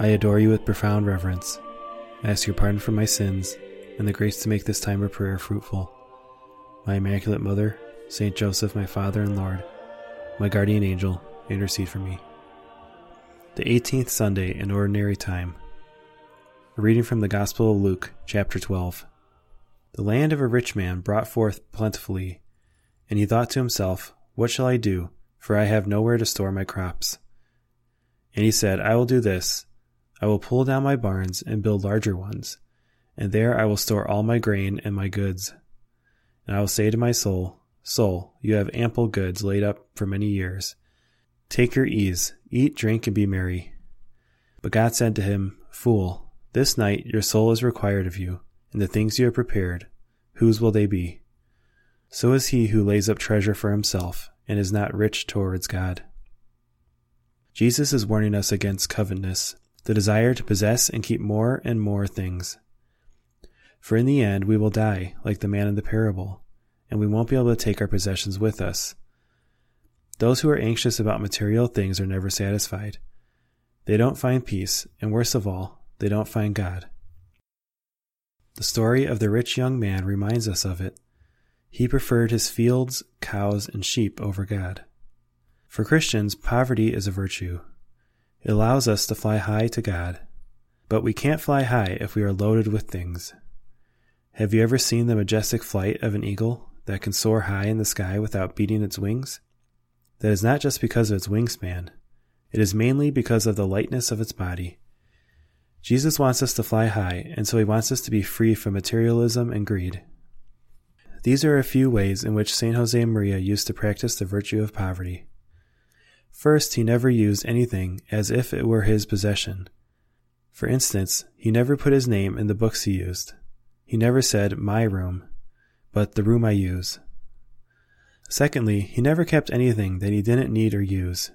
I adore you with profound reverence. I ask your pardon for my sins and the grace to make this time of prayer fruitful. My Immaculate Mother, Saint Joseph, my Father and Lord, my guardian angel, intercede for me. The 18th Sunday in Ordinary Time. A reading from the Gospel of Luke, chapter 12. The land of a rich man brought forth plentifully, and he thought to himself, What shall I do? For I have nowhere to store my crops. And he said, I will do this I will pull down my barns and build larger ones, and there I will store all my grain and my goods. And I will say to my soul, Soul, you have ample goods laid up for many years. Take your ease, eat, drink, and be merry. But God said to him, Fool, this night your soul is required of you, and the things you have prepared, whose will they be? So is he who lays up treasure for himself, and is not rich towards God. Jesus is warning us against covetousness the desire to possess and keep more and more things. For in the end, we will die, like the man in the parable, and we won't be able to take our possessions with us. Those who are anxious about material things are never satisfied. They don't find peace, and worst of all, they don't find God. The story of the rich young man reminds us of it. He preferred his fields, cows, and sheep over God. For Christians, poverty is a virtue, it allows us to fly high to God. But we can't fly high if we are loaded with things. Have you ever seen the majestic flight of an eagle that can soar high in the sky without beating its wings? That is not just because of its wingspan, it is mainly because of the lightness of its body. Jesus wants us to fly high, and so he wants us to be free from materialism and greed. These are a few ways in which St. Josemaria used to practice the virtue of poverty. First, he never used anything as if it were his possession. For instance, he never put his name in the books he used. He never said, my room, but the room I use. Secondly, he never kept anything that he didn't need or use.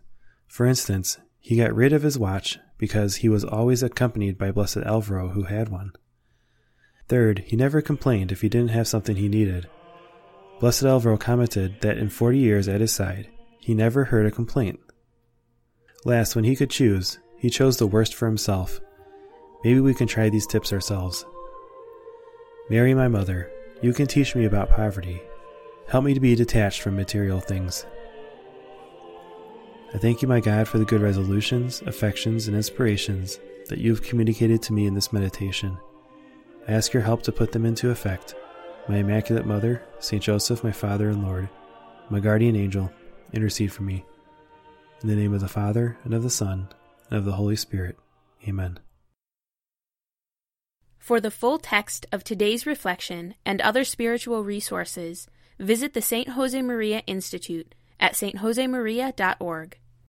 For instance, he got rid of his watch because he was always accompanied by Blessed Alvaro who had one. Third, he never complained if he didn't have something he needed. Blessed Alvaro commented that in forty years at his side, he never heard a complaint. Last, when he could choose, he chose the worst for himself. Maybe we can try these tips ourselves. Mary, my mother, you can teach me about poverty. Help me to be detached from material things. I thank you, my God, for the good resolutions, affections, and inspirations that you have communicated to me in this meditation. I ask your help to put them into effect. My Immaculate Mother, St. Joseph, my Father and Lord, my guardian angel, intercede for me. In the name of the Father, and of the Son, and of the Holy Spirit. Amen. For the full text of today's reflection and other spiritual resources, visit the St. Josemaria Institute at stjosemaria.org.